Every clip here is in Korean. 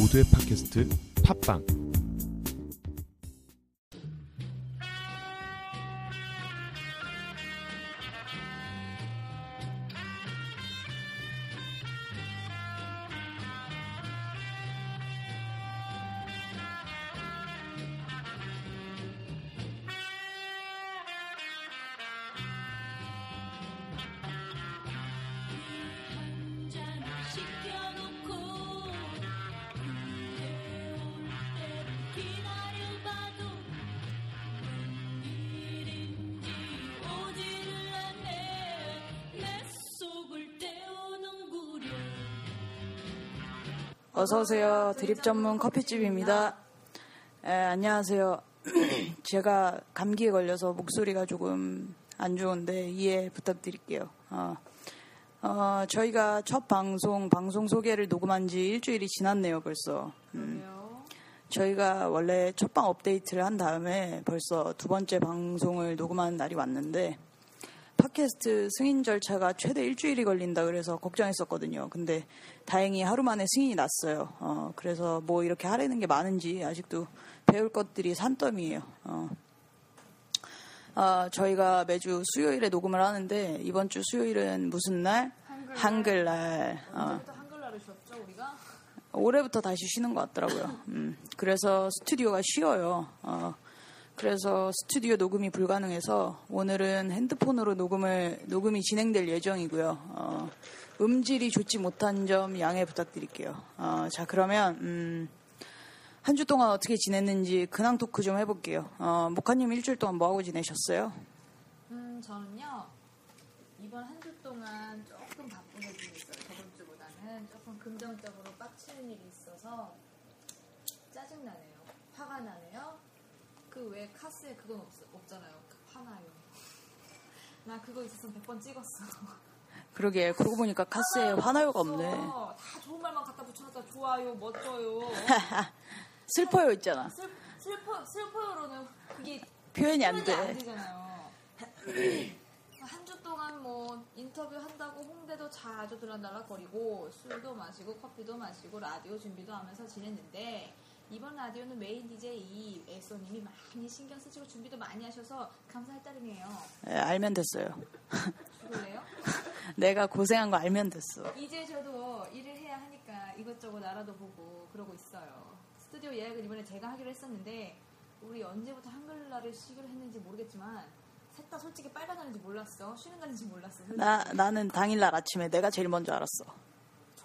모두의 팟캐스트 팟빵 어서 오세요. 드립 전문 커피집입니다. 에, 안녕하세요. 제가 감기에 걸려서 목소리가 조금 안 좋은데 이해 부탁드릴게요. 어, 어, 저희가 첫 방송 방송 소개를 녹음한 지 일주일이 지났네요, 벌써. 음, 저희가 원래 첫 방 업데이트를 한 다음에 벌써 두 번째 방송을 녹음하는 날이 왔는데 팟캐스트 승인 절차가 최대 일주일이 걸린다 그래서 걱정했었거든요. 근데 다행히 하루 만에 승인이 났어요. 어, 그래서 뭐 이렇게 하려는 게 많은지 아직도 배울 것들이 산더미예요. 어. 어, 저희가 매주 수요일에 녹음을 하는데 이번 주 수요일은 무슨 날? 한글날. 어. 언제부터 한글날을 쉬었죠 우리가? 올해부터 다시 쉬는 것 같더라고요. 음, 그래서 스튜디오가 쉬어요. 어, 그래서 스튜디오 녹음이 불가능해서 오늘은 핸드폰으로 녹음을 녹음이 진행될 예정이고요. 어, 음질이 좋지 못한 점 양해 부탁드릴게요. 어, 자 그러면 음, 한 주 동안 어떻게 지냈는지 근황 토크 좀 해볼게요. 어, 목카님 일주일 동안 뭐 하고 지내셨어요? 음 저는요 이번 한 주 동안 조금 바쁘게 지냈어요 저번 주보다는 조금 긍정적으로 빡치는 일이 있어서 짜증 나네요 화가 나네요 그 외에 카스에 그건 없, 없잖아요 그 화나요 나 그거 있었으면 100번 찍었어 그러게 그러고 보니까 카스에 화나요가 없네. 없어. 다 좋은 말만 갖다 붙여놨다 좋아요 멋져요 슬퍼요 있잖아. 슬, 슬퍼, 슬퍼요로는 그게 표현이 안 표현이 안 돼. 되잖아요. 한 주 동안 뭐 인터뷰 한다고 홍대도 자주 들락날락거리고 술도 마시고 커피도 마시고 라디오 준비도 하면서 지냈는데 이번 라디오는 메인 DJ 엑소님이 많이 신경 쓰시고 준비도 많이 하셔서 감사할 따름이에요. 예, 알면 됐어요. 죽을래요? 내가 고생한 거 알면 됐어. 이제 저도 일을 해야 하니까 이것저것 알아도 보고 그러고 있어요. 스튜디오 예약은 이번에 제가 하기로 했었는데 우리 언제부터 한글날을 쉬기로 했는지 모르겠지만 셋다 솔직히 빨간 날인지 몰랐어. 쉬는 날인지 몰랐어. 솔직히. 나 나는 당일날 아침에 내가 제일 먼저 알았어.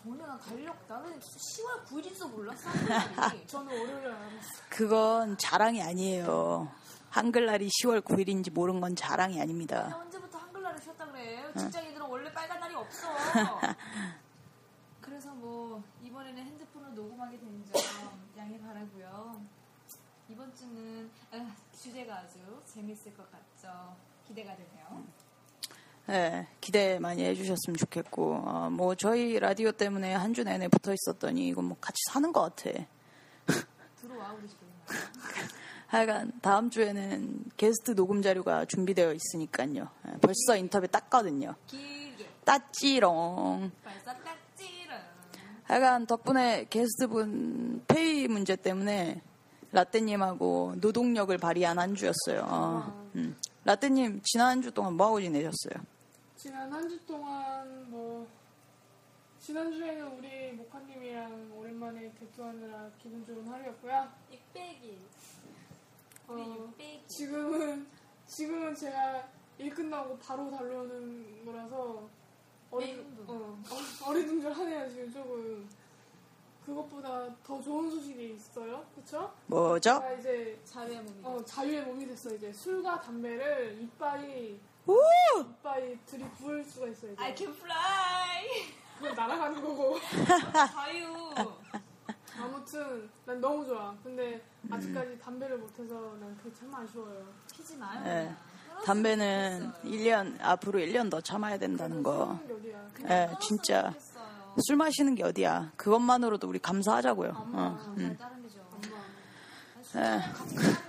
전혀 난 달력 나는 10월 9일인지도 몰랐어. 한글날이. 저는 월요일 알았어. 그건 자랑이 아니에요. 한글날이 10월 9일인지 모르는 건 자랑이 아닙니다. 언제부터 한글날을 쉬었다 그래? 직장인들은 원래 빨간 날이 없어. 그래서 뭐 이번에는 핸드폰으로 녹음하게 된 점 양해 바라고요. 이번 주는 아, 주제가 아주 재밌을 것 같죠. 기대가 되네요. 네, 기대 많이 해주셨으면 좋겠고, 어, 뭐 저희 라디오 때문에 한 주 내내 붙어 있었더니 이건 뭐 같이 사는 것 같아. 들어와 우리 집에. 하여간 다음 주에는 게스트 녹음 자료가 준비되어 있으니까요. 예, 벌써 인터뷰 땄거든요. 길게 땄지롱. 벌써 딱지를. 하여간 덕분에 게스트분 페이 문제 때문에 라떼님하고 노동력을 발휘한 한 주였어요. 어, 음. 라떼님 지난 한 주 동안 뭐 하고 지내셨어요? 지난 한 주 동안 뭐 지난주에는 우리 모카님이랑 오랜만에 대투하느라 기분 좋은 하루였고요. 600일. 어, 우리 600일. 지금은 지금은 제가 일 끝나고 바로 달려오는 거라서 어리. 어, 어, 어리둥절하네요 지금 조금. 그것보다 더 좋은 소식이 있어요, 그렇죠? 뭐죠? 제가 이제 자유의 몸이. 어, 자유의 몸이 됐어 이제 술과 담배를 이빨이 우! 이빨이 들이부을 수가 있어요. 이제. I can fly. 그건 날아가는 거고. 자유. 아무튼 난 너무 좋아. 근데 아직까지 담배를 못해서 난 그게 참 아쉬워요. 피지 마요. 끊었으면 담배는 좋겠어요. 1년 앞으로 1년 더 참아야 된다는 거. 게 어디야? 예, 끊었으면 진짜. 술 마시는 게 어디야? 그것만으로도 우리 감사하자고요. 어, 잘 음. 하는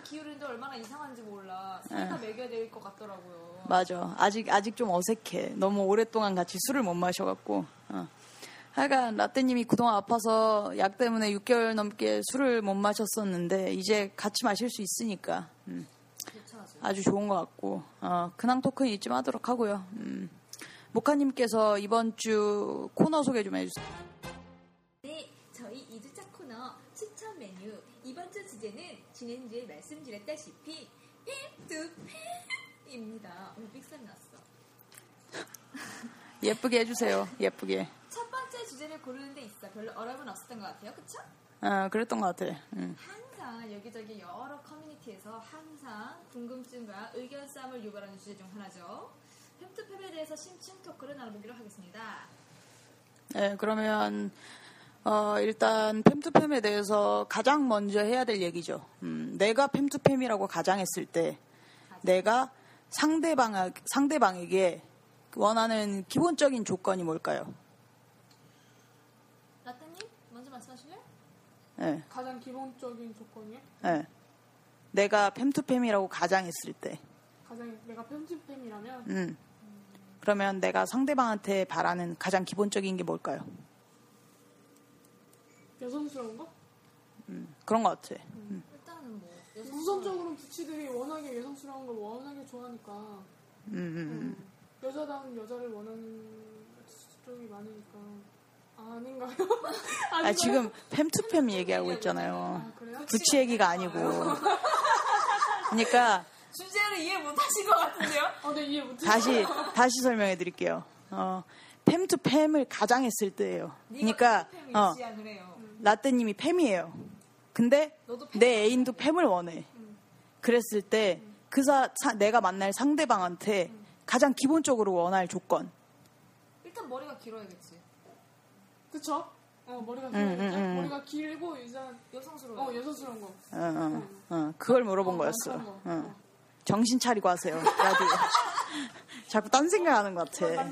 기울인데 얼마나 이상한지 몰라. 술다 먹여야 될 것 같더라고요. 맞아. 아직 아직 좀 어색해. 너무 오랫동안 같이 술을 못 마셔갖고. 어. 하여간 라떼님이 그동안 아파서 약 때문에 6개월 넘게 술을 못 마셨었는데 이제 같이 마실 수 있으니까 음. 아주 좋은 것 같고 어, 근황 토크는 잊지 마도록 하고요. 음. 모카님께서 이번 주 코너 소개 좀 해주세요. 네, 저희 2주차 코너 추천 메뉴 이번 주 주제는 지난주에 말씀드렸다시피 팸투팸입니다. 오늘 삑살 났어. 예쁘게 해주세요. 예쁘게. 첫 번째 주제를 고르는 데 있어 별로 어려움은 없었던 것 같아요. 그쵸? 어, 그랬던 것 같아. 음. 항상 여기저기 여러 커뮤니티에서 항상 궁금증과 의견 싸움을 유발하는 주제 중 하나죠. 팸투팸에 대해서 심층 토크를 나눠보기로 하겠습니다. 네, 그러면 어, 일단 팸투팸에 대해서 가장 먼저 해야 될 얘기죠. 음, 내가 팸투팸이라고 가장했을 때 내가 상대방 상대방에게 원하는 기본적인 조건이 뭘까요? 라떼님 먼저 말씀하실래요? 네, 가장 기본적인 조건이요? 네. 내가 팸투팸이라고 가장했을 때, 가장 내가 편집팸이라면 음, 그러면 내가 상대방한테 바라는 가장 기본적인 게 뭘까요? 여성스러운 거? 그런 것 같아. 일단은 뭐 여성 우선적으로 부치들이 워낙에 여성스러운 걸 워낙에 좋아하니까 음, 음, 음. 음, 여자다운 여자를 원하는 쪽이 많으니까 아, 아닌가요? 아? 지금 팸투팸 얘기하고 있잖아요. 아, 그래요? 부치 얘기가 아니고. 그러니까 주제를 이해 못하신 것 같은데요? 어, 네 이해 못해. 다시 다시 설명해 드릴게요. 어, 팸투 팸을 가장 했을 때예요. 그러니까 어. 라떼님이 팸이에요. 근데 내 애인도 팸을 원해. 그랬을 때그 사, 사- 내가 만날 상대방한테 가장 기본적으로 원할 조건. 일단 머리가 길어야겠지. 그쵸? 어 머리가 음, 길어야죠. 음, 음. 머리가 길고 일단 여성스러워. 어 여성스러운 거. 어, 어, 어, 그걸 물어본 어, 거였어. 거. 어. 어. 정신 차리고 하세요. 라디오. 자꾸 딴 생각하는 것 어, 같아.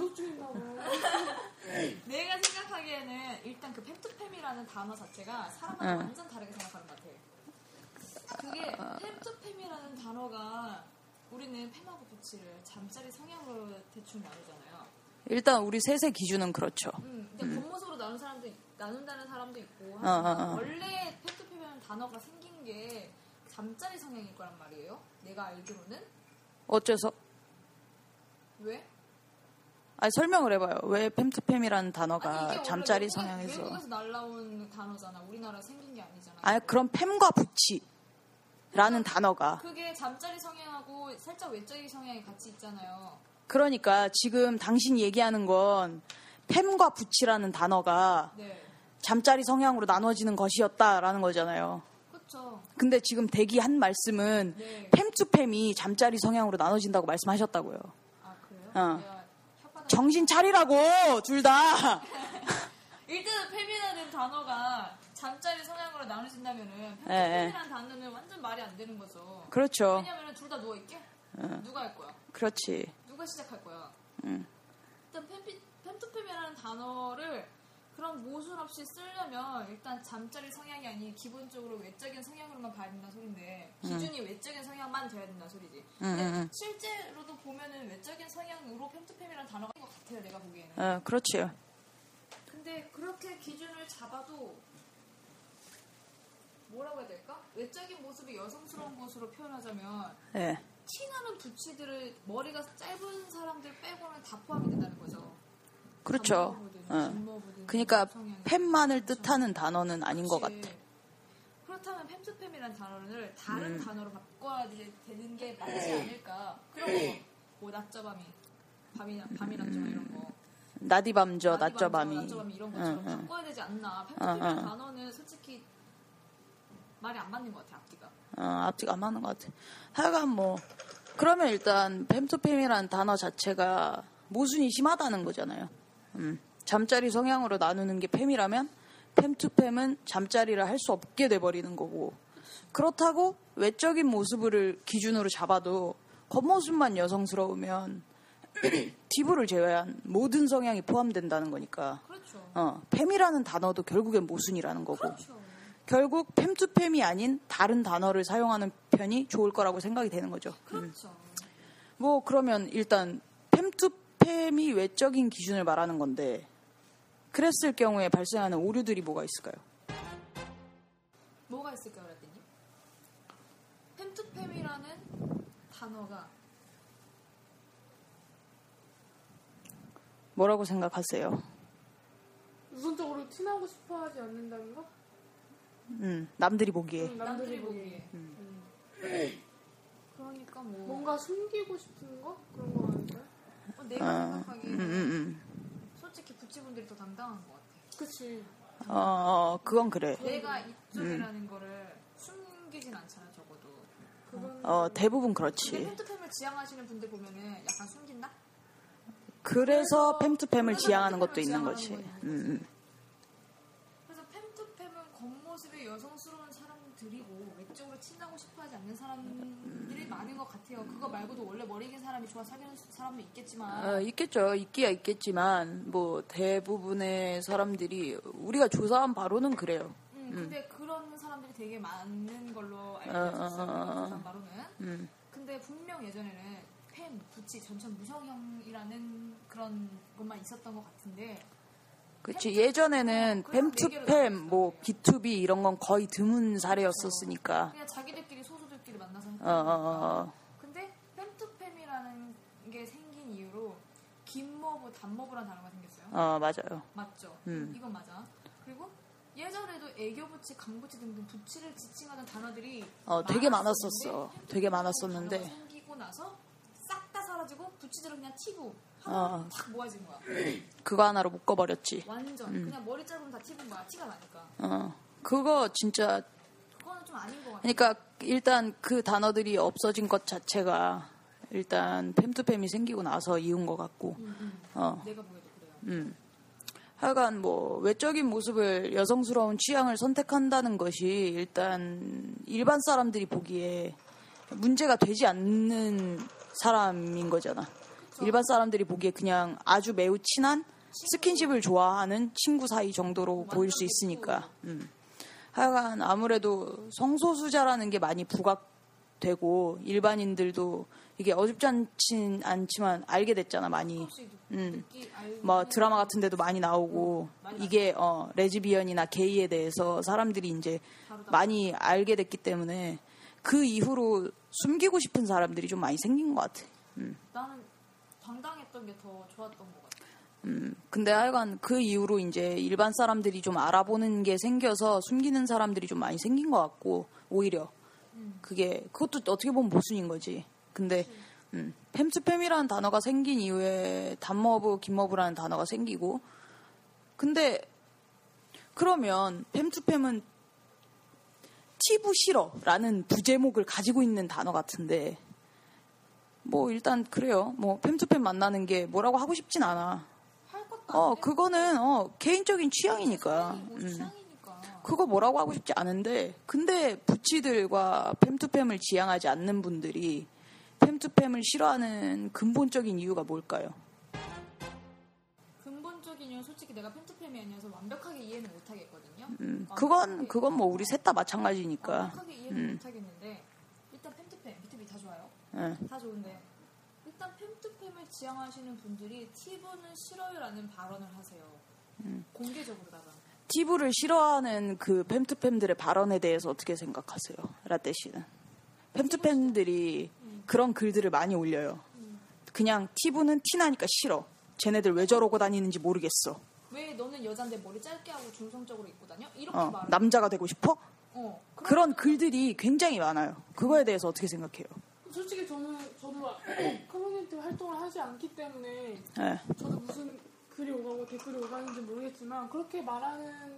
내가 생각하기에는 일단 그 팸투팸이라는 단어 자체가 사람마다 응. 완전 다르게 생각하는 것 같아. 그게 팸투팸이라는 단어가 우리는 팸하고 부치를 잠자리 성향으로 대충 나누잖아요. 일단 우리 셋의 기준은 그렇죠. 음, 근데 겉모습으로 나눈 사람도 있- 나눈다는 사람도 있고 어, 어, 어. 원래 팸투팸이라는 단어가 생긴 게 잠자리 성향일 거란 말이에요. 내가 알기로는 어째서? 왜? 아니, 설명을 해봐요. 왜 팸투팸이라는 아니, 단어가 이게 잠자리 원래 성향에서. 외국에서 날라온 단어잖아. 우리나라 생긴 게 아니잖아. 아니, 그럼 팸과 부치라는 단어가. 그게 잠자리 성향하고 살짝 외적인 성향이 같이 있잖아요. 그러니까 지금 당신이 얘기하는 건 팸과 부치라는 단어가 네. 잠자리 성향으로 나눠지는 것이었다라는 거잖아요. 근데 지금 대기 한 말씀은 네. 팸투팸이 잠자리 성향으로 나눠진다고 말씀하셨다고요. 아? 어. 정신 차리라고 둘 다. 일단은 팸이라는 단어가 잠자리 성향으로 나눠진다면은 예, 예. 팸이라는 단어는 완전 말이 안 되는 거죠. 그렇죠. 왜냐면은 둘다 누워 있게. 누가 할 거야? 그렇지. 누가 시작할 거야? 음. 일단 팸투팸이라는 단어를 그런 모순 없이 쓰려면 일단 잠자리 성향이 아닌 기본적으로 외적인 성향으로만 봐야 된다는 소리인데 기준이 외적인 성향만 돼야 된다는 소리지. 근데 음, 음. 실제로도 보면은 외적인 성향으로 팸투팸이라는 단어가 있는 것 같아요. 내가 보기에는. 어, 그렇지요. 근데 그렇게 기준을 잡아도 뭐라고 해야 될까? 외적인 모습이 여성스러운 것으로 표현하자면 예. 티나는 부치들을 머리가 짧은 사람들 빼고는 다 포함이 된다는 거죠. 그렇죠. 어. 그러니까 팸만을 뜻하는 단어는 아닌 것 같아. 그렇다면 팸투팸이라는 단어를 다른 음. 단어로 바꿔야 되- 되는 게 맞지 않을까? 그리고 뭐 낮저 밤이 밤이나 밤이나 좀 이런 거. 나디밤저, 낮저밤, 낮저밤이. 낮저밤이 이런 것처럼 응, 응. 바꿔야 되지 않나? 응, 팸투팸이라는 응. 단어는 솔직히 말이 안 맞는 것 같아 앞뒤가. 어, 앞뒤가 안 맞는 것 같아. 하여간 뭐, 그러면 일단 팸투팸이라는 단어 자체가 모순이 심하다는 거잖아요. 음. 잠자리 성향으로 나누는 게 팸이라면 팸투팸은 잠자리를 할 수 없게 돼버리는 거고 그렇다고 외적인 모습을 기준으로 잡아도 겉모습만 여성스러우면 피부를 제외한 모든 성향이 포함된다는 거니까 그렇죠. 어, 팸이라는 단어도 결국엔 모순이라는 거고 그렇죠. 결국 팸투팸이 아닌 다른 단어를 사용하는 편이 좋을 거라고 생각이 되는 거죠. 음. 그렇죠. 뭐 그러면 일단 팸투 팸이 외적인 기준을 말하는 건데 그랬을 경우에 발생하는 오류들이 뭐가 있을까요? 뭐가 있을까요, 라떼님? 팸투팸이라는 단어가 뭐라고 생각하세요? 우선적으로 티나고 싶어 하지 않는다는 거? 음, 남들이 보기에. 음, 남들이 남들이 보기에. 보기에. 음. 그러니까 뭐 뭔가 숨기고 싶은 거? 그런 거 내가 음, 생각하기에는 음, 음. 솔직히 부치분들이 더 당당한 것 같아. 그치. 어, 어, 그건 그래. 내가 이쪽이라는 거를 숨기진 않잖아, 적어도. 그건 어, 대부분 그렇지. 팬투팸을 지향하시는 분들 보면은 약간 숨긴다? 그래서 팸투팸을 그래서 지향하는 것도 팸투팸을 있는 지향하는 거지. 있는 음, 음. 그래서 팸투팸은 겉모습이 여성스러운 사람들이고 외적으로 친하고 싶어 하지 않는 사람들이 많은 것 같아요. 그거 말고도 원래 머리 긴 사람이 좋아 사귀는 사람도 있겠지만 어, 있겠죠. 있기야 있겠지만, 뭐, 대부분의 사람들이, 우리가 조사한 바로는 그래요. 음, 근데 그런 사람들이 되게 많은 걸로 알고 어, 어, 있었어요. 어, 어. 조사한 바로는. 음. 근데 분명 예전에는 팸, 부치, 전천 무성형이라는 그런 것만 있었던 것 같은데 그치. 예전에는 팸투팸, 뭐, B2B 이런 건 거의 드문 사례였었으니까. 그냥 자기들끼리 소수들끼리 만나서 했던 어, 어. 어. 근데 팸투팸이라는 게 생긴 이후로 김머브, 단머브라는 단어가 생겼어요. 어, 맞아요. 맞죠? 음. 이건 맞아. 그리고 예전에도 애교 부치, 강부치 등등 부치를 지칭하는 단어들이 어, 되게 많았었어. 되게 많았었는데. 생기고 나서 싹 다 사라지고 부치들은 그냥 티부 어. 모아진 거야. 그거 하나로 묶어버렸지. 완전 음. 그냥 머리 짧으면 다 티부인 거야. 티가 나니까. 어. 그거 진짜, 그거는 좀 아닌 것 같아. 그러니까 일단 그 단어들이 없어진 것 자체가 일단 팸투팸이 생기고 나서 이은 것 같고, 음, 음. 어. 내가 보기에도 그래요. 음. 하여간 뭐 외적인 모습을 여성스러운 취향을 선택한다는 것이 일단 일반 사람들이 보기에 문제가 되지 않는 사람인 거잖아. 일반 사람들이 보기에 그냥 아주 매우 친한 스킨십을 좋아하는 친구 사이 정도로 보일 수 있으니까. 음. 하여간 아무래도 성소수자라는 게 많이 부각되고 일반인들도 이게 어줍지 않진 않지만 알게 됐잖아 많이. 음. 뭐 드라마 같은 데도 많이 나오고 많이 이게 어 레즈비언이나 게이에 대해서 사람들이 이제 많이 알게 됐기 때문에 그 이후로 숨기고 싶은 사람들이 좀 많이 생긴 것 같아. 음. 나는 당당했던 게 더 좋았던 것 같아. 음. 근데 하여간 그 이후로 이제 일반 사람들이 좀 알아보는 게 생겨서 숨기는 사람들이 좀 많이 생긴 것 같고 오히려 음. 그게 그것도 어떻게 보면 모순인 거지. 근데 음, 팸투팸이라는 단어가 생긴 이후에 단머브, 김머브라는 단어가 생기고 근데 그러면 팸투팸은 티브 싫어라는 부제목을 가지고 있는 단어 같은데 뭐 일단 그래요. 뭐 팸투팸 만나는 게 뭐라고 하고 싶진 않아. 어 그거는 어 개인적인 취향이니까. 뭐 음. 취향이니까. 그거 뭐라고 하고 싶지 않은데 근데 부치들과 팸투팸을 지향하지 않는 분들이 팸투팸을 싫어하는 근본적인 이유가 뭘까요? 근본적인 이유는 솔직히 내가 팬투팸이 아니어서 완벽하게 이해는 못하겠거든요. 음, 그건 그건 뭐 우리 셋 다 마찬가지니까. 완벽하게 이해는 음. 못하겠는데 일단 팬투팸, B2B 다 좋은데 일단 팬투팸을 지향하시는 분들이 티브는 싫어요라는 발언을 하세요. 음. 공개적으로다가. 티브를 싫어하는 그 팸투팸들의 발언에 대해서 어떻게 생각하세요, 라떼 씨는? 팸투팸들이 그런 글들을 많이 올려요. 그냥 티브는 티나니까 싫어. 쟤네들 왜 저러고 다니는지 모르겠어. 왜 너는 여잔데 머리 짧게 하고 중성적으로 입고 다녀? 이렇게 어, 말을. 남자가 되고 싶어? 어, 그런 글들이 굉장히 많아요. 그거에 대해서 어떻게 생각해요? 솔직히 저는 저도 커뮤니티 활동을 하지 않기 때문에 예. 저도 무슨 글이 오가고 댓글이 오가는지 모르겠지만 그렇게 말하는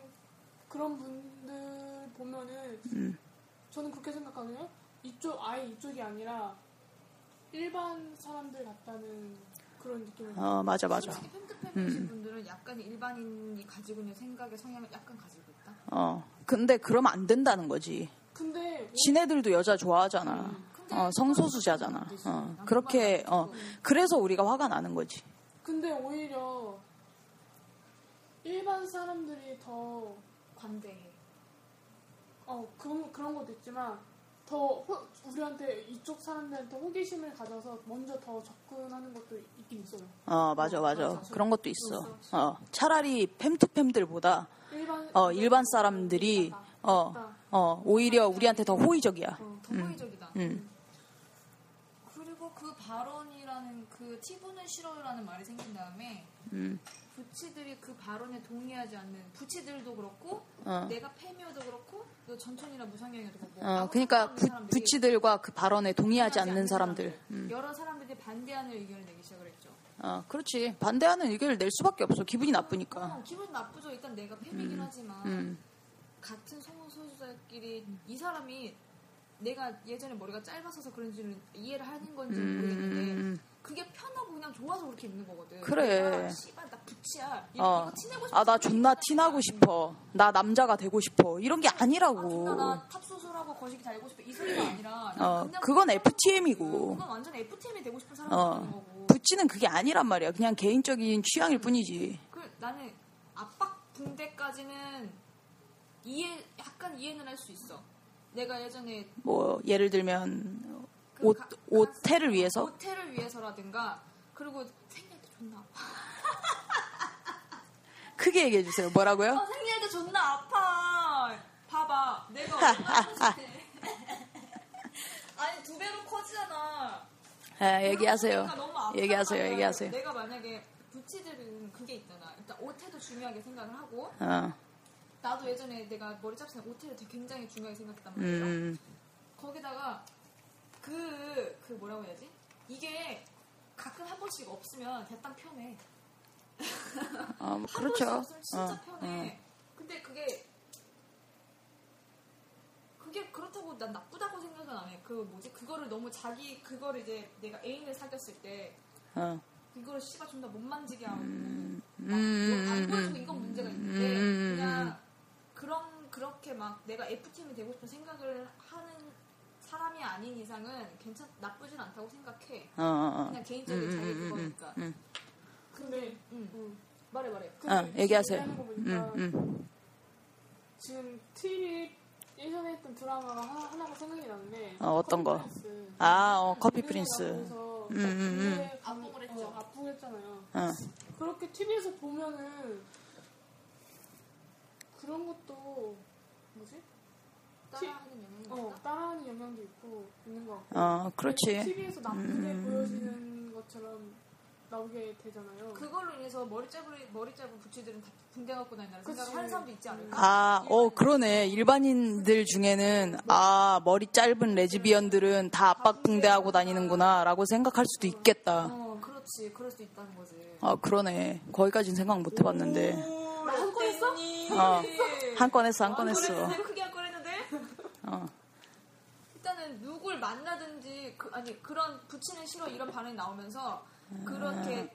그런 분들 보면은 음. 저는 그렇게 생각하거든요. 이쪽 아예 이쪽이 아니라 일반 사람들 같다는 그런 느낌을 어, 맞아, 맞아. 팬투팸이신 음. 분들은 약간 일반인이 가지고 있는 생각의 성향을 약간 가지고 있다. 어. 근데 그러면 안 된다는 거지. 근데 지네들도 여자 좋아하잖아. 어, 성소수자잖아. 어, 그렇게, 어, 그래서 우리가 화가 나는 거지. 근데 오히려 일반 사람들이 더 관대해. 어, 그런, 그런 것도 있지만 더 호- 우리한테 이쪽 사람들한테 호기심을 가져서 먼저 더 접근하는 것도 있긴 있어요. 어, 맞아, 맞아. 맞아. 그런 것도 있어. 어, 차라리 팸투팸들보다 일반 어, 일반 사람들이 어, 어, 오히려 우리한테 더 호의적이야. 어, 더 호의적이다. 음. 그리고 그 발언이라는 그 티브는 싫어요라는 말이 생긴 다음에 음. 부치들이 그 발언에 동의하지 않는 부치들도 그렇고 어. 내가 페미어도 그렇고 또 전천이나 무상경이도 그렇고 어, 그러니까 부, 부치들과 그 발언에 동의하지 동의하지 않는 사람들. 음. 여러 사람들이 반대하는 의견을 내기 시작을 했죠. 어, 그렇지. 반대하는 의견을 낼 수밖에 없어. 기분이 나쁘니까. 어, 기분 나쁘죠. 일단 내가 페미긴 하지만 음. 같은 성우 소수자끼리 이 사람이 내가 예전에 머리가 짧았어서 그런지는 이해를 하는 건지 는 모르겠는데 음. 그게 편하고 그냥 좋아서 그렇게 입는 거거든. 그래. 내가 씨발 나 부치야. 이- 어. 이거 티내고 싶어. 아, 나 존나 티나고 싶어. 나 남자가 되고 싶어. 이런 게 아, 아니라고. 나 탑소술하고 거시기 달고 싶어. 이 소리가 아니라 어, 그건 FTM이고. 그건 완전 FTM이 되고 싶은 사람이 어. 아닌 거고. 부치는 그게 아니란 말이야. 그냥 개인적인 취향일 뿐이지. 그 나는 압박 붕대까지는 이해 약간 이해는 할 수 있어. 내가 예전에 뭐, 예를 들면, 그 옷, 가- 옷태를 위해서? 호텔을 위해서라든가 그리고 생리할 때 존나 아파. 크게 얘기해 주세요. 뭐라고요? 아, 생리할 때 존나 아파. 봐봐, 내가 얼마나 해. 아니 두 배로 커지잖아. 아, 얘기하세요. 그러니까 얘기하세요. 얘기하세요. 내가 만약에 부치들은 그게 있잖아. 일단 오태도 중요하게 생각을 하고 어, 나도 예전에 내가 머리 잡을 때 오태를 되게 굉장히 중요하게 생각했단 말이야. 음, 거기다가 그, 그 뭐라고 해야지? 이게 가끔 한 번씩 없으면 대땅 편해. 어, 뭐한 그렇죠. 번씩 없으면 진짜 어, 편해. 근데 그게 그게 그렇다고 난 나쁘다고 생각은 안 해. 그 뭐지? 그거를 너무 자기 그거를 이제 내가 애인을 사귀었을 때 어. 이거를 씨가 존나 못 만지게 하고 음, 막 음, 안 음, 보여주고 이건 문제가 있는데 음, 그냥 그렇게 막 내가 FTM이 되고 싶은 생각을 하는 사람이 아닌 이상은 괜찮 나쁘진 않다고 생각해. 어, 어, 어. 그냥 개인적인 음, 자유 음, 음, 그거니까. 음, 근데 응. 음. 말해 말해. 근데 어, 얘기하세요. 음, 음. 지금 TV 예전에 했던 드라마가 하나, 하나가 생각이 나는데 어, 어떤 거? 프린스. 아, 어, 커피 프린스. 음, 음, 음. 압박을 했죠. 어, 했잖아요. 어. 그렇게 TV에서 보면은 그런 것도 뭐지? 따라하는 영향이 어. 따라하는 영향도 있고 있는 것 같고. 어, 그렇지. TV에서 나쁘게 음. 보여지는 것처럼 나오게 되잖아요. 그걸로 인해서 머리 짧은 머리 짧은 부치들은 다 붕대 갖고 다닌다는 그치. 생각을 하는 사람도 있지 않을까? 아, 어, 그러네. 일반인들 중에는, 아, 머리 짧은 레즈비언들은 다 압박 붕대하고 다니는구나, 라고 생각할 수도 있겠다. 어, 그렇지. 그럴 수도 있다는 거지. 아, 그러네. 거기까지는 생각 못 해봤는데. 나한 건 했어? 어, 한 건 했어, 한 건 했어. 내가 크게 한 건 했는데 어, 일단은 누굴 만나든지 그, 아니 그런 부치는 싫어 이런 반응이 나오면서 그렇게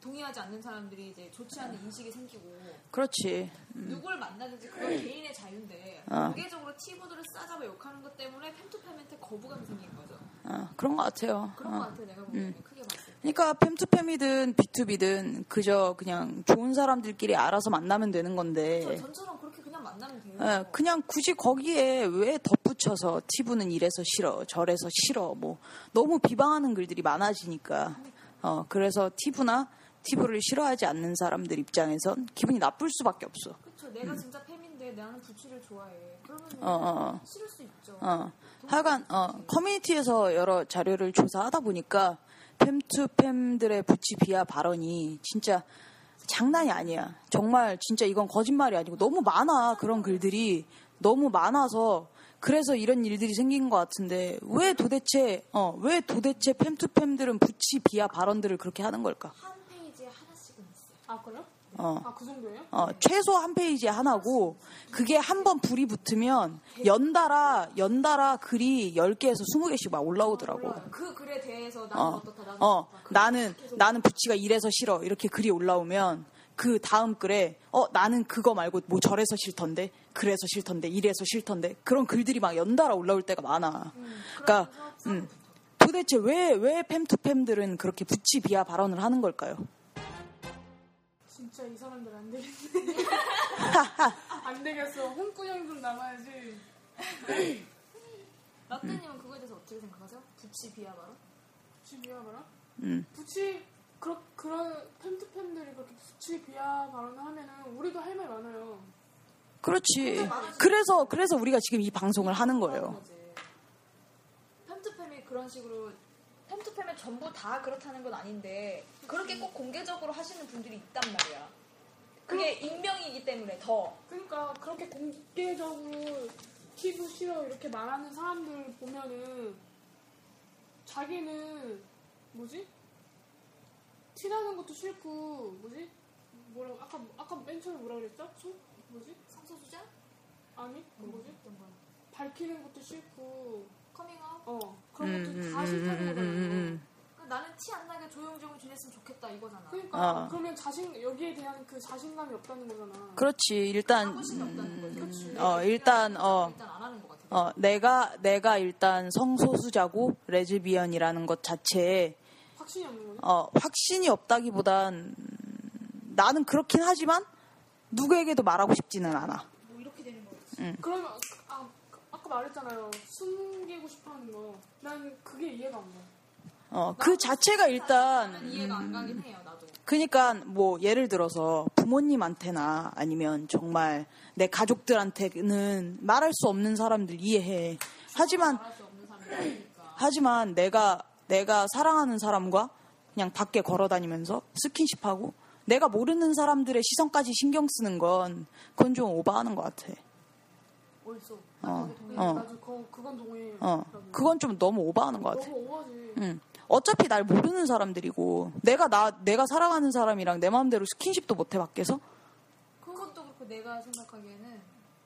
동의하지 않는 사람들이 이제 좋지 않은 인식이 생기고 그렇지. 누굴 만나든지 그건 개인의 자유인데 어. 공개적으로 티보드를 싸잡아 욕하는 것 때문에 팸투팸한테 거부감이 생긴 거죠. 어, 그런 것 같아요. 그런 어. 것 같아 내가 보기에는 크게 봤을 때. 그러니까 팸투팸이든 비투비든 그저 그냥 좋은 사람들끼리 알아서 만나면 되는 건데 저 전처럼 그렇게 그냥 만나면 돼요. 예, 그냥 굳이 거기에 왜 덧붙여서 티브는 이래서 싫어 저래서 싫어 뭐 너무 비방하는 글들이 많아지니까 어 그래서 티브나 티브를 싫어하지 않는 사람들 입장에선 기분이 나쁠 수밖에 없어. 그렇죠. 내가 진짜 팸인데 나는 부치를 좋아해. 그러면 음. 어, 어, 어. 싫을 수 있죠. 어. 하여간 어, 커뮤니티에서 여러 자료를 조사하다 보니까 팸투팸들의 부치 비하 발언이 진짜 장난이 아니야. 정말 진짜 이건 거짓말이 아니고 너무 많아 그런 글들이 너무 많아서 그래서 이런 일들이 생긴 것 같은데 왜 도대체 어, 왜 도대체 팸투팸들은 부치 비하 발언들을 그렇게 하는 걸까? 한 페이지에 하나씩은 있어요. 아 그래요? 어. 아 그 정도예요? 어, 최소 한 페이지에 하나고 그게 한 번 불이 붙으면 연달아 연달아 글이 10개에서 20개씩 막 올라오더라고. 그 글에 대해서 나는 어, 어, 떻다 나는 어, 어떻다. 나는 계속 나는 부치가 이래서 싫어 이렇게 글이 올라오면 그 다음 글에 어 나는 그거 말고 뭐 저래서 싫던데 그래서 싫던데 이래서 싫던데 그런 글들이 막 연달아 올라올 때가 많아. 그러니까 그러면서 음, 도대체 왜 왜 팸투팸들은 그렇게 부치 비하 발언을 하는 걸까요? 진짜 이 사람들 안 되겠네. 안 되겠어. 홍구형 좀 남아야지. 나 라떼님은 그거에 대해서 어떻게 생각하세요? 부치 비하 발언? 부치 비하 발언? 음. 부치 그런 그런 팬트 팬들이 그렇게 부치 비하 발언을 하면은 우리도 할 말 많아요. 그렇지. 그래서 그래서 우리가 지금 이 방송을 하는 거예요. 펜트팸이 그런 식으로 펜트팸의 전부 다 그렇다는 건 아닌데 그렇게 꼭 공개적으로 하시는 분들이 있단 말이야. 그게 익명이기 때문에 더 그러니까 그렇게 공개적으로 티도 싫어 이렇게 말하는 사람들 보면은 자기는 뭐지? 티나는 것도 싫고 뭐지? 뭐라고 아까 아까 맨 처음에 뭐라 그랬죠? 소 뭐지? 성소수자? 아니 그 뭐지? 어떤 거야? 밝히는 것도 싫고 커밍아웃? 어 그런 음, 것도 음, 다 음, 싫다는 음. 음, 그러니까 나는 티 안 나게 조용조용 지냈으면 좋겠다 이거잖아. 그러니까 어. 그러면 자신 여기에 대한 그 자신감이 없다는 거잖아. 그렇지. 일단 거지. 음, 어 일단 어 일단 안 하는 것 같아. 어, 내가, 내가 일단 성소수자고 레즈비언이라는 것 자체에, 확신이 없는 거죠. 어, 확신이 없다기보단, 음, 나는 그렇긴 하지만, 누구에게도 말하고 싶지는 않아. 뭐 이렇게 되는 거지. 그러면 아, 아까 말했잖아요. 숨기고 싶어 하는 거. 난 그게 이해가 안 돼. 어, 그 자체가 일단, 이해가 안 가긴 해요 나도. 그니까, 뭐, 예를 들어서, 부모님한테나, 아니면 정말, 내 가족들한테는 말할 수 없는 사람들 이해해. 하지만. 하지만 내가 내가 사랑하는 사람과 그냥 밖에 걸어 다니면서 스킨십하고 내가 모르는 사람들의 시선까지 신경 쓰는 건 그건 좀 오버하는 것 같아. 옳소. 어. 어, 나도 그, 그건 동의해. 어. 그건 좀 너무 오버하는 것 같아. 너무 오버지. 응. 어차피 날 모르는 사람들이고 내가 나 내가 사랑하는 사람이랑 내 마음대로 스킨십도 못해 밖에서 그것도 그렇고 내가 생각하기에는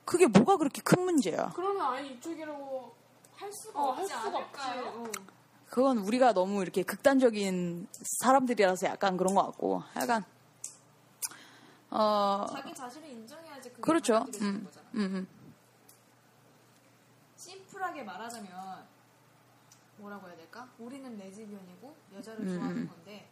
그게 뭐가 그렇게 큰 문제야. 그러면 아예 이쪽이라고 할 수가 어, 할 없지 수가 없지. 않을까요? 어. 그건 우리가 너무 이렇게 극단적인 사람들이라서 약간 그런 것 같고 약간 어 자기 자신을 인정해야지 그게 그렇죠. 음, 거잖아. 음, 음. 심플하게 말하자면 뭐라고 해야 될까? 우리는 레즈비언이고 여자를 음, 좋아하는 음. 건데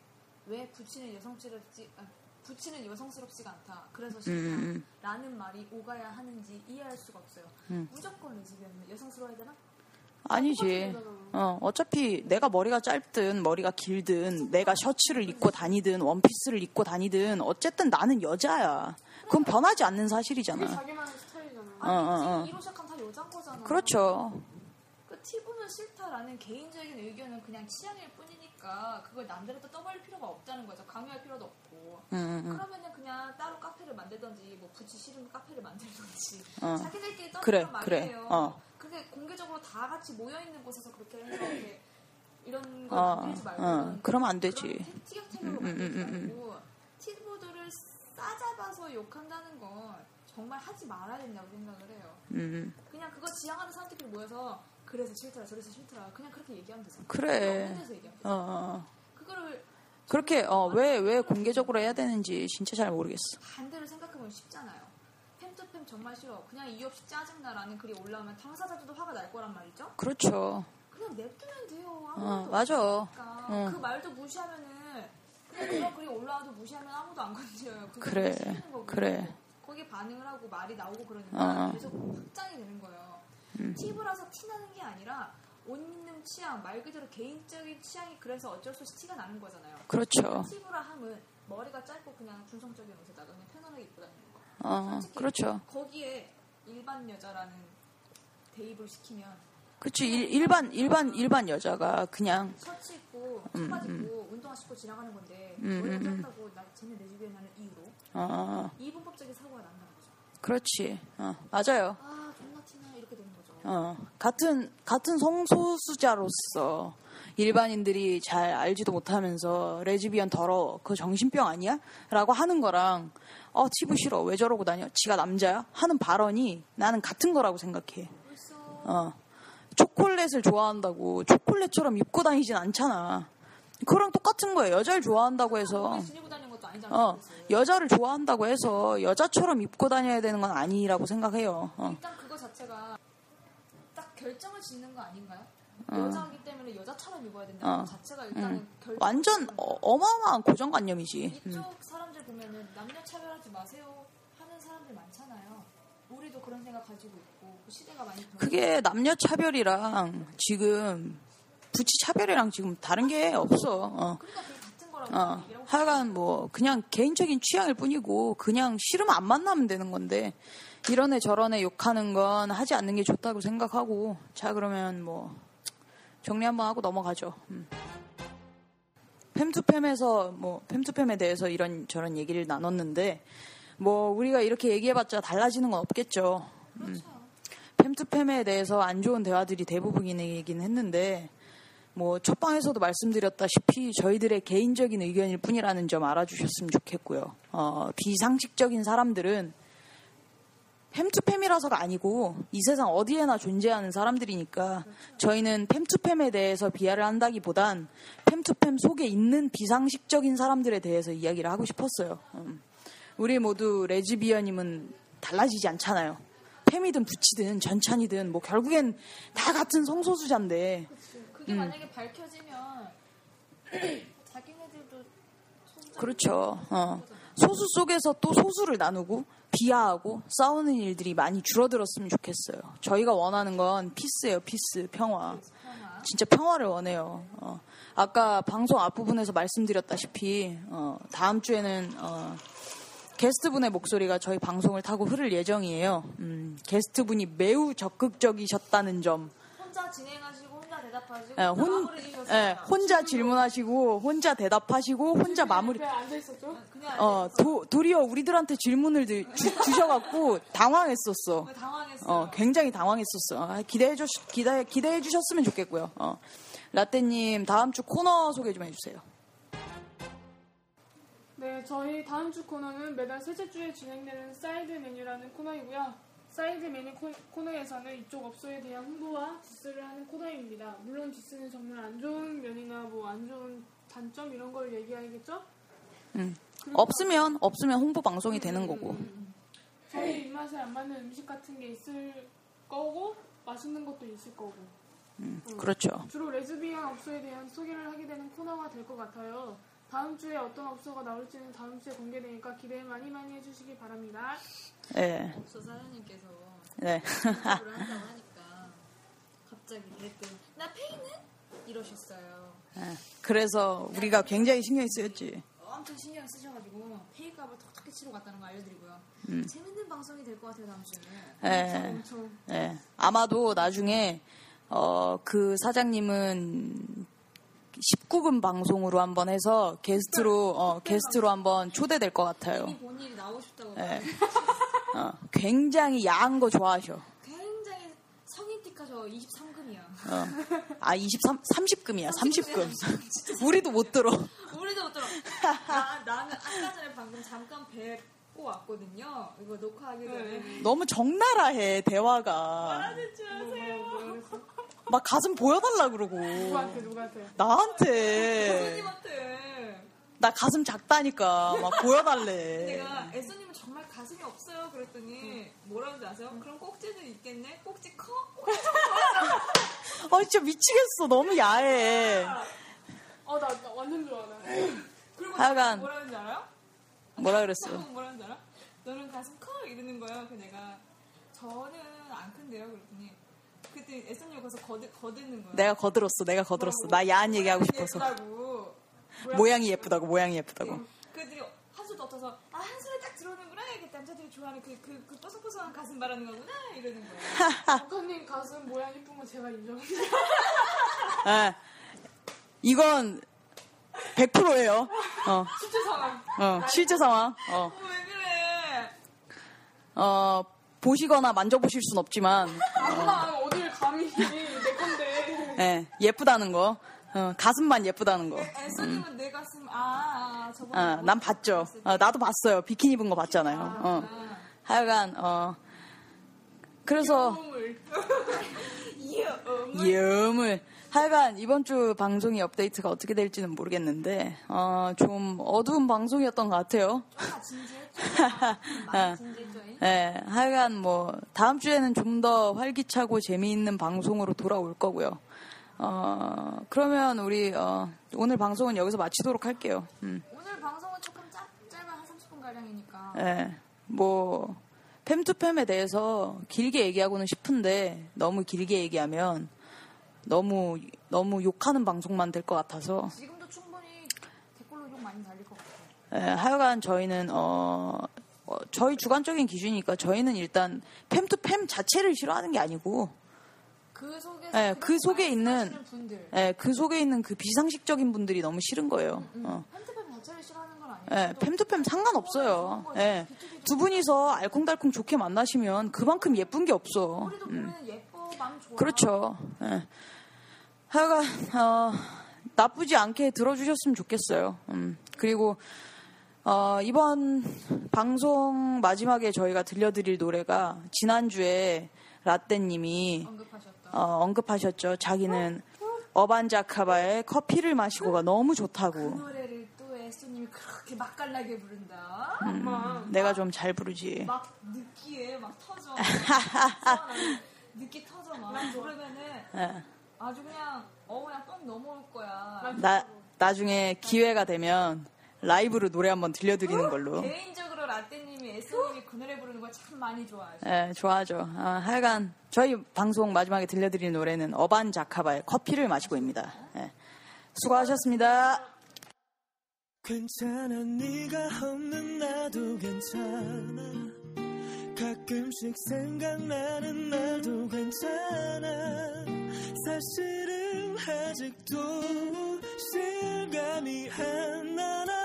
왜 부치는 여성스럽지 아, 부치는 여성스럽지가 않다. 그래서 음, 음. 싫다라는 말이 오가야 하는지 이해할 수가 없어요. 음. 무조건 레즈비언은 여성스러워야 되나? 아니지. 어, 어차피 내가 머리가 짧든 머리가 길든 내가 셔츠를 입고 다니든 원피스를 입고 다니든 어쨌든 나는 여자야. 그건 변하지 않는 사실이잖아. 자기만의 스타일이잖아. 어, 어, 어. 이로 시작하면 다 여자인 거잖아. 그렇죠. 그 티보는 싫다라는 개인적인 의견은 그냥 취향일 뿐이니까 그걸 남들한테 떠벌릴 필요가 없다는 거죠. 강요할 필요도 없고. 응, 응, 응. 그러면은 그냥 따로 카페를 만들던지 뭐 굳이 싫으면 카페를 만들던지 어. 자기들끼리 그래, 떠드는 그래. 말이에요. 어. 그게 공개적으로 다 같이 모여 있는 곳에서 그렇게 해서 이렇게 이런 걸 어, 만들지 말고 어, 그러면 안 되지. 티격태격으로 음, 음, 만들지 음, 음, 말고 티보드를 싸잡아서 욕한다는 건 정말 하지 말아야 된다고 생각을 해요. 음, 그냥 그거 지향하는 사람들끼리 모여서 그래서 싫더라 저래서 싫더라 그냥 그렇게 얘기하면 되잖아. 그래. 데서 얘기하면 어, 되잖아. 어. 그거를 그렇게 어, 왜, 왜 공개적으로 해야 되는지 진짜 잘 모르겠어. 반대로 생각해보면 쉽잖아요. 팸투팸 정말 싫어. 그냥 이유 없이 짜증나라는 글이 올라오면 당사자들도 화가 날 거란 말이죠. 그렇죠. 그냥 냅두면 돼요. 어, 맞아. 어. 그 말도 무시하면은 그냥 그런 글이 올라와도 무시하면 아무도 안 건드려요. 그래. 그래. 거기에 반응을 하고 말이 나오고 그러니까 어. 음. 계속 확장이 되는 거예요. 팁이라서 티나는 게 아니라 옷 입는 취향, 말 그대로 개인적인 취향이 그래서 어쩔 수 없이 티가 나는 거잖아요. 그렇죠. 팁이라 함은 머리가 짧고 그냥 중성적인 옷에다가 그냥 편안하게 입고 다니는 거. 어, 그렇죠. 거기에 일반 여자라는 대입을 시키면 그치. 일, 일반, 일반, 일반 여자가 그냥, 셔츠 입고 청바지 입고 운동화 신고 지나가는 건데 음, 음, 음. 짧다고 나 쟤네 레즈비언이라는 이유로 어, 이분법적인 사고가 난다는 거죠. 그렇지. 어, 맞아요. 아 존나 티나 이렇게 되는 거죠. 어, 같은, 같은 성소수자로서 일반인들이 잘 알지도 못하면서 레즈비언 더러워. 그거 정신병 아니야? 라고 하는 거랑, 어, 티부 싫어. 왜 저러고 다녀? 지가 남자야? 하는 발언이 나는 같은 거라고 생각해. 어. 초콜릿을 좋아한다고 초콜릿처럼 입고 다니진 않잖아. 그랑 똑같은 거예요. 여자를 좋아한다고 해서. 아니잖아. 어, 여자를 좋아한다고 해서 여자처럼 입고 다녀야 되는 건 아니라고 생각해요. 어. 일단 그거 자체가 딱 결정을 짓는 거 아닌가요? 어. 여자이기 때문에 여자처럼 입어야 된다는 어. 것 자체가 일단은 결정. 완전 어, 어마어마한 고정관념이지. 음. 이쪽 사람들 보면은 남녀 차별하지 마세요 하는 사람들 많잖아요. 우리도 그런 생각 가지고 있고 그. 그게 남녀 차별이랑 지금 부치 차별이랑 지금 다른 게 없어. 어. 그러니까 어, 하여간 뭐 그냥 개인적인 취향일 뿐이고 그냥 싫으면 안 만나면 되는 건데 이런 애 저런 애 욕하는 건 하지 않는 게 좋다고 생각하고 자 그러면 뭐 정리 한번 하고 넘어가죠. 음. 팸투팸에서 뭐 팸투팸에 대해서 이런 저런 얘기를 나눴는데 뭐 우리가 이렇게 얘기해봤자 달라지는 건 없겠죠. 음. 팸투팸에 대해서 안 좋은 대화들이 대부분이긴 했는데 뭐 첫방에서도 말씀드렸다시피 저희들의 개인적인 의견일 뿐이라는 점 알아주셨으면 좋겠고요. 어, 비상식적인 사람들은 팸투팸이라서가 아니고 이 세상 어디에나 존재하는 사람들이니까 저희는 팸투팸에 대해서 비하를 한다기보단 팸투팸 속에 있는 비상식적인 사람들에 대해서 이야기를 하고 싶었어요. 음. 우리 모두 레즈비언임은 달라지지 않잖아요. femme이든 butch든 전천이든 뭐 결국엔 다 같은 성소수자인데 그게 음. 만약에 밝혀지면 자기네들도 그렇죠. 어. 소수 속에서 또 소수를 나누고 비하하고 싸우는 일들이 많이 줄어들었으면 좋겠어요. 저희가 원하는 건 peace예요, peace, 평화. 진짜 평화를 원해요. 어. 아까 방송 앞부분에서 말씀드렸다시피 어, 다음 주에는 어, 게스트분의 목소리가 저희 방송을 타고 흐를 예정이에요. 음, 게스트분이 매우 적극적이셨다는 점. 혼자 진행하시고 혼자 대답하시고 예, 혼자 혼. 예, 혼자 질문하시고 혼자 대답하시고 혼자 마무리. 그냥 앉아 있었죠. 그냥 어, 도, 도리어 우리들한테 질문을 드- 주, 주셔갖고 당황했었어. 당황했어요. 어, 굉장히 당황했었어. 아, 기대해 주, 기대, 기대해 주셨으면 좋겠고요. 어. 라떼님, 다음 주 코너 소개 좀 해주세요. 네, 저희 다음 주 코너는 매달 셋째 주에 진행되는 사이드 메뉴라는 코너이고요. 사이드 메뉴 코, 코너에서는 이쪽 업소에 대한 홍보와 디스를 하는 코너입니다. 물론 디스는 정말 안 좋은 면이나 뭐 안 좋은 단점 이런 걸 얘기하겠죠? 음. 없으면, 없으면 홍보 방송이 되는 거고. 저희 입맛에 안 맞는 음식 같은 게 있을 거고 맛있는 것도 있을 거고 음, 그렇죠. 주로 레즈비언 업소에 대한 소개를 하게 되는 코너가 될 것 같아요. 다음 주에 어떤 업소가 나올지는 다음 주에 공개되니까 기대 많이 많이 해주시기 바랍니다. 예. 저 사장님께서 네. 인터뷰를 한다고 하니까 갑자기 댓글 나 페이는 이러셨어요. 예. 그래서 우리가 굉장히 신경이 쓰였지. 엄청 신경 쓰셔가지고 페이값을 톡톡히 치러 갔다는 거 알려드리고요. 재밌는 방송이 될 것 같아요 다음 주에. 예. 엄청 예. 아마도 나중에, 어, 그 사장님은 19금 방송으로 한번 해서 게스트로, 어, 게스트로 한번 초대될 것 같아요. 본인이 나오고 싶다고 예. 어, 굉장히 야한 거 좋아하셔. 굉장히 성인 틱하죠 23금이야. 어. 아, 23, 30금이야, 30금. 우리도 못 들어. 우리도 못 들어. 나, 나는 아까 전에 방금 잠깐 뵙고 왔거든요. 이거 녹화하기 전에. 너무 적나라해, 대화가. 막 가슴 보여달라 그러고. 누구한테 누구한테 나한테. 교수님한테 나 가슴 작다니까. 막 보여달래. 내가 애써님은 정말 가슴이 없어요. 그랬더니 뭐라는지 아세요? 그럼 꼭지는 있겠네? 꼭지 커? 아, 진짜 미치겠어. 너무 야해. 어 나 나 완전 좋아 나 그리고 하여간. 뭐라는지 알아요? 뭐라 그랬어? 뭐라는지 알아? 너는 가슴 커? 이러는 거예요. 그 내가 저는 안 큰데요. 그랬더니 그때 애써님 거기서 거드, 거드는 거야. 내가 거들었어. 내가 거들었어. 나 야한 얘기하고 싶어서. 예쁘다고. 모양이 예쁘다고, 모양이 예쁘다고. 그들이 한술 넣어서 아 한술에 딱 들어오는구나 이게 남자들이 좋아하는 그, 그, 그 뽀송뽀송한 가슴 말하는 거구나 이러는 거야 박사님 가슴 모양 이쁜 거 제가 인정합니다. 예. 이건 100%예요. 어, 실제 상황. 어, 실제 상황. 어, 어, 왜 그래 어, 보시거나 만져보실 순 없지만, 어딜 감히 내 건데. 예, 예쁘다는 거. 어, 가슴만 예쁘다는 거. 애써님은 내 가슴 아, 아 저번에 어, 난 봤죠. 어, 나도 봤어요. 비키니 입은 거 봤잖아요. 어. 아, 하여간, 어, 그래서, 예음을. 하여간, 이번 주 방송이 업데이트가 어떻게 될지는 모르겠는데, 어, 좀 어두운 방송이었던 것 같아요. 아 진지했 예, 하여간 뭐, 다음 주에는 좀 더 활기차고 재미있는 방송으로 돌아올 거고요. 어, 그러면 우리, 어, 오늘 방송은 여기서 마치도록 할게요. 음. 오늘 방송은 조금 짧, 짧아 한 30분 가량이니까 예, 뭐, 팸투팸에 대해서 길게 얘기하고는 싶은데 너무 길게 얘기하면 너무 너무 욕하는 방송만 될 것 같아서 지금도 충분히 댓글로 욕 많이 달릴 것 같아요. 예, 하여간 저희는 어, 어, 저희 주관적인 기준이니까 저희는 일단 팸투팸 자체를 싫어하는 게 아니고 그 속에 예, 그 속에 있는 분들 예, 그 속에 있는 그 비상식적인 분들이 너무 싫은 거예요. 어. 팬트팬 자체를 싫어하는 건 아니에요. 예, 팸투팸 상관없어요. 예. 두 분이서 알콩달콩 좋게 만나시면 그만큼 예쁜 게 없어. 보면 예뻐. 그렇죠. 예. 하여간 어, 나쁘지 않게 들어주셨으면 좋겠어요. 음, 그리고 어, 이번 방송 마지막에 저희가 들려드릴 노래가 지난주에 라떼님이. 어, 언급하셨죠. 자기는 어반자카바의 커피를 마시고가 너무 그 좋다고. 노래를 또 에스님이 그렇게 맛깔나게 부른다. 음, 내가 좀 잘 부르지. 막 느끼해, 막 터져. 느끼 터져 막. 그러면은 예. 아주 그냥 어 그냥 뻥 넘어올 거야. 나 나중에 기회가 되면 라이브로 노래 한번 들려드리는 걸로. 개인적으로 라떼님이 에스님이 그 노래 부르는 걸 참 많이 좋아하셔. 예, 좋아하죠. 아, 하여간 저희 방송 마지막에 들려드리는 노래는 어반 자카바의 커피를 마시고입니다. 예. 수고하셨습니다. 괜찮아 네가 없는 나도 괜찮아 가끔씩 생각나는 날도 괜찮아 사실은 아직도 실감이 안 나나 봐 어,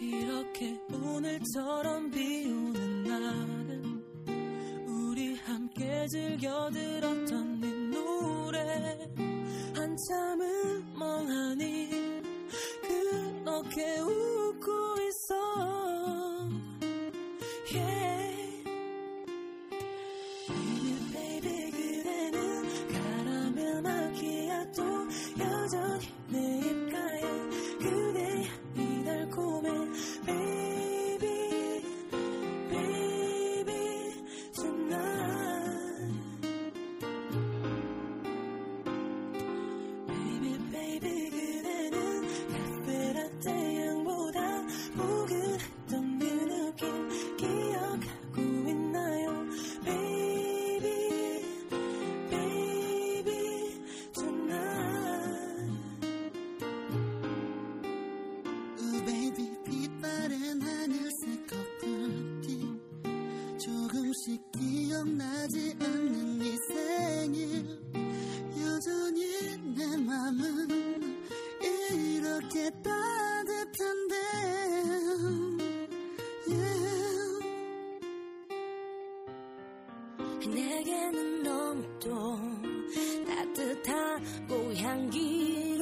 이렇게 오늘처럼 비 오는 날은 우리 함께 즐겨 들었던 네 노래. 한참을 멍하니 그렇게 웃 내게는 너무도 따뜻하고 향기